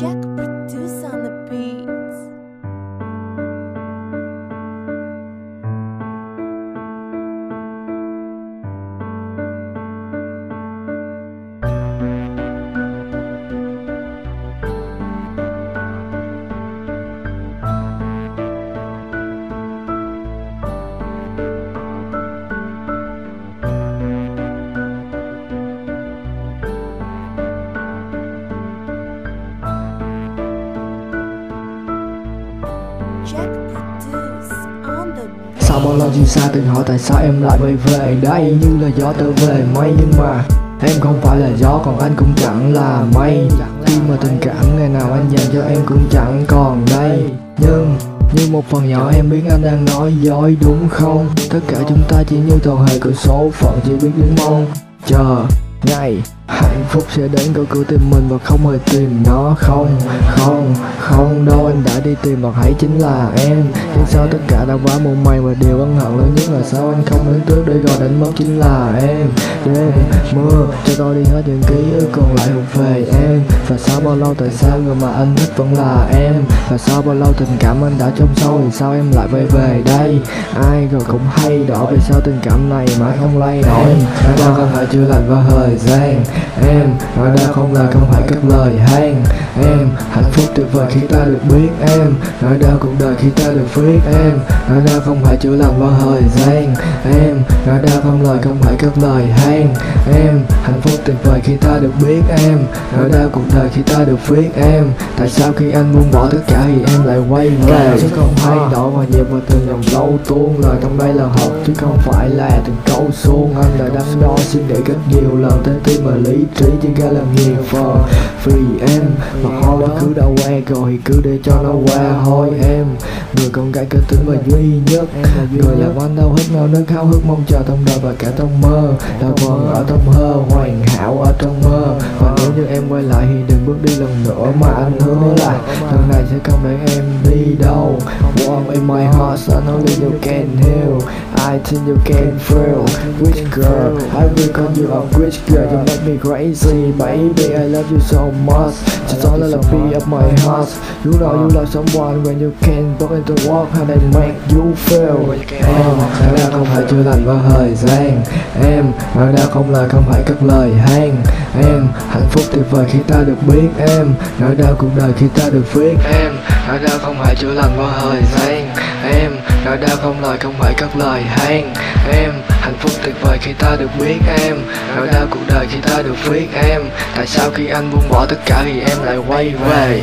Jack Sau bao lâu chia xa từng hỏi tại sao em lại quay về? Đây Như là gió trở về mây Nhưng mà em không phải là gió, còn anh cũng chẳng là mây. Khi mà tình cảm ngày nào anh dành cho em cũng chẳng còn đây. Nhưng như một phần nhỏ em biết anh đang nói dối, đúng không? Tất cả chúng ta chỉ như toàn hệ cửa số phận chỉ biết đứng mong Chờ ngày hạnh phúc sẽ đến có cửa tìm mình và không hề tìm nó. Không không không đâu, anh đã đi tìm hoặc hãy chính là em. Nhưng sao tất cả đã quá mù mày và điều ân hận lớn nhất là sao anh không đến trước để gọi đánh mất chính là em. Đêm mưa cho tôi đi hết những ký ức còn lại thuộc về em. Và sau bao lâu tại sao người mà anh thích vẫn là em? Và sau bao lâu tình cảm anh đã trong sâu thì sao em lại quay về đây? Ai rồi cũng hay đỏ vì sao tình cảm này mãi không lay nổi đã đang không phải chưa lành vào thời gian em nói ra không là không phải các lời hay. Em hạnh phúc tuyệt vời khi ta được biết. Em nói ra cuộc đời khi ta được viết. Em nói ra không phải chữa lành vào thời gian em nói ra không lời không phải các lời hay. Em hạnh phúc tuyệt vời khi ta được biết. Em nói ra cuộc đời khi ta được viết. Em tại sao khi anh buông bỏ tất cả thì em lại quay về? Chứ không hay đổi và nhịp vào từng dòng lâu tuôn lời trong đây là hợp. Chứ không phải là từng câu suông anh đã đắn đo suy nghĩ rất nhiều lần tới tim và lý trí, chỉ ra làm nhiều for vì em, mà ho quá cứ đã qua rồi, thì cứ để cho nó qua. Thôi em, người con gái cơ tính và duy nhất. Người làm anh đau hết ngao nước, háo hức mong chờ trong đời và cả trong mơ. Đã còn ở trong hơ hoàn hảo ở trong mơ. Và nếu như em quay lại thì đừng bước đi lần nữa mà anh hứa là lần này sẽ không để em đi đâu. Warm in my heart I know that you can heal I think you can feel which girl. I will call you a which girl. You make me crazy baby I love you so much. Just all the beat of my heart. You know you love someone when you can walk into walk how they make you feel. Em nói ra không phải chữa lành vào thời gian em nói ra không lời không phải các lời hang. Em hạnh phúc tuyệt vời khi ta được biết. Em nói ra cuộc đời khi ta được viết. Em nói ra không phải chữa lành vào thời gian em nói ra không lời không phải các lời hang. Em hạnh phúc tuyệt vời khi ta được biết em. Nỗi đau cuộc đời khi ta được viết em. Tại sao khi anh buông bỏ tất cả thì em lại quay về?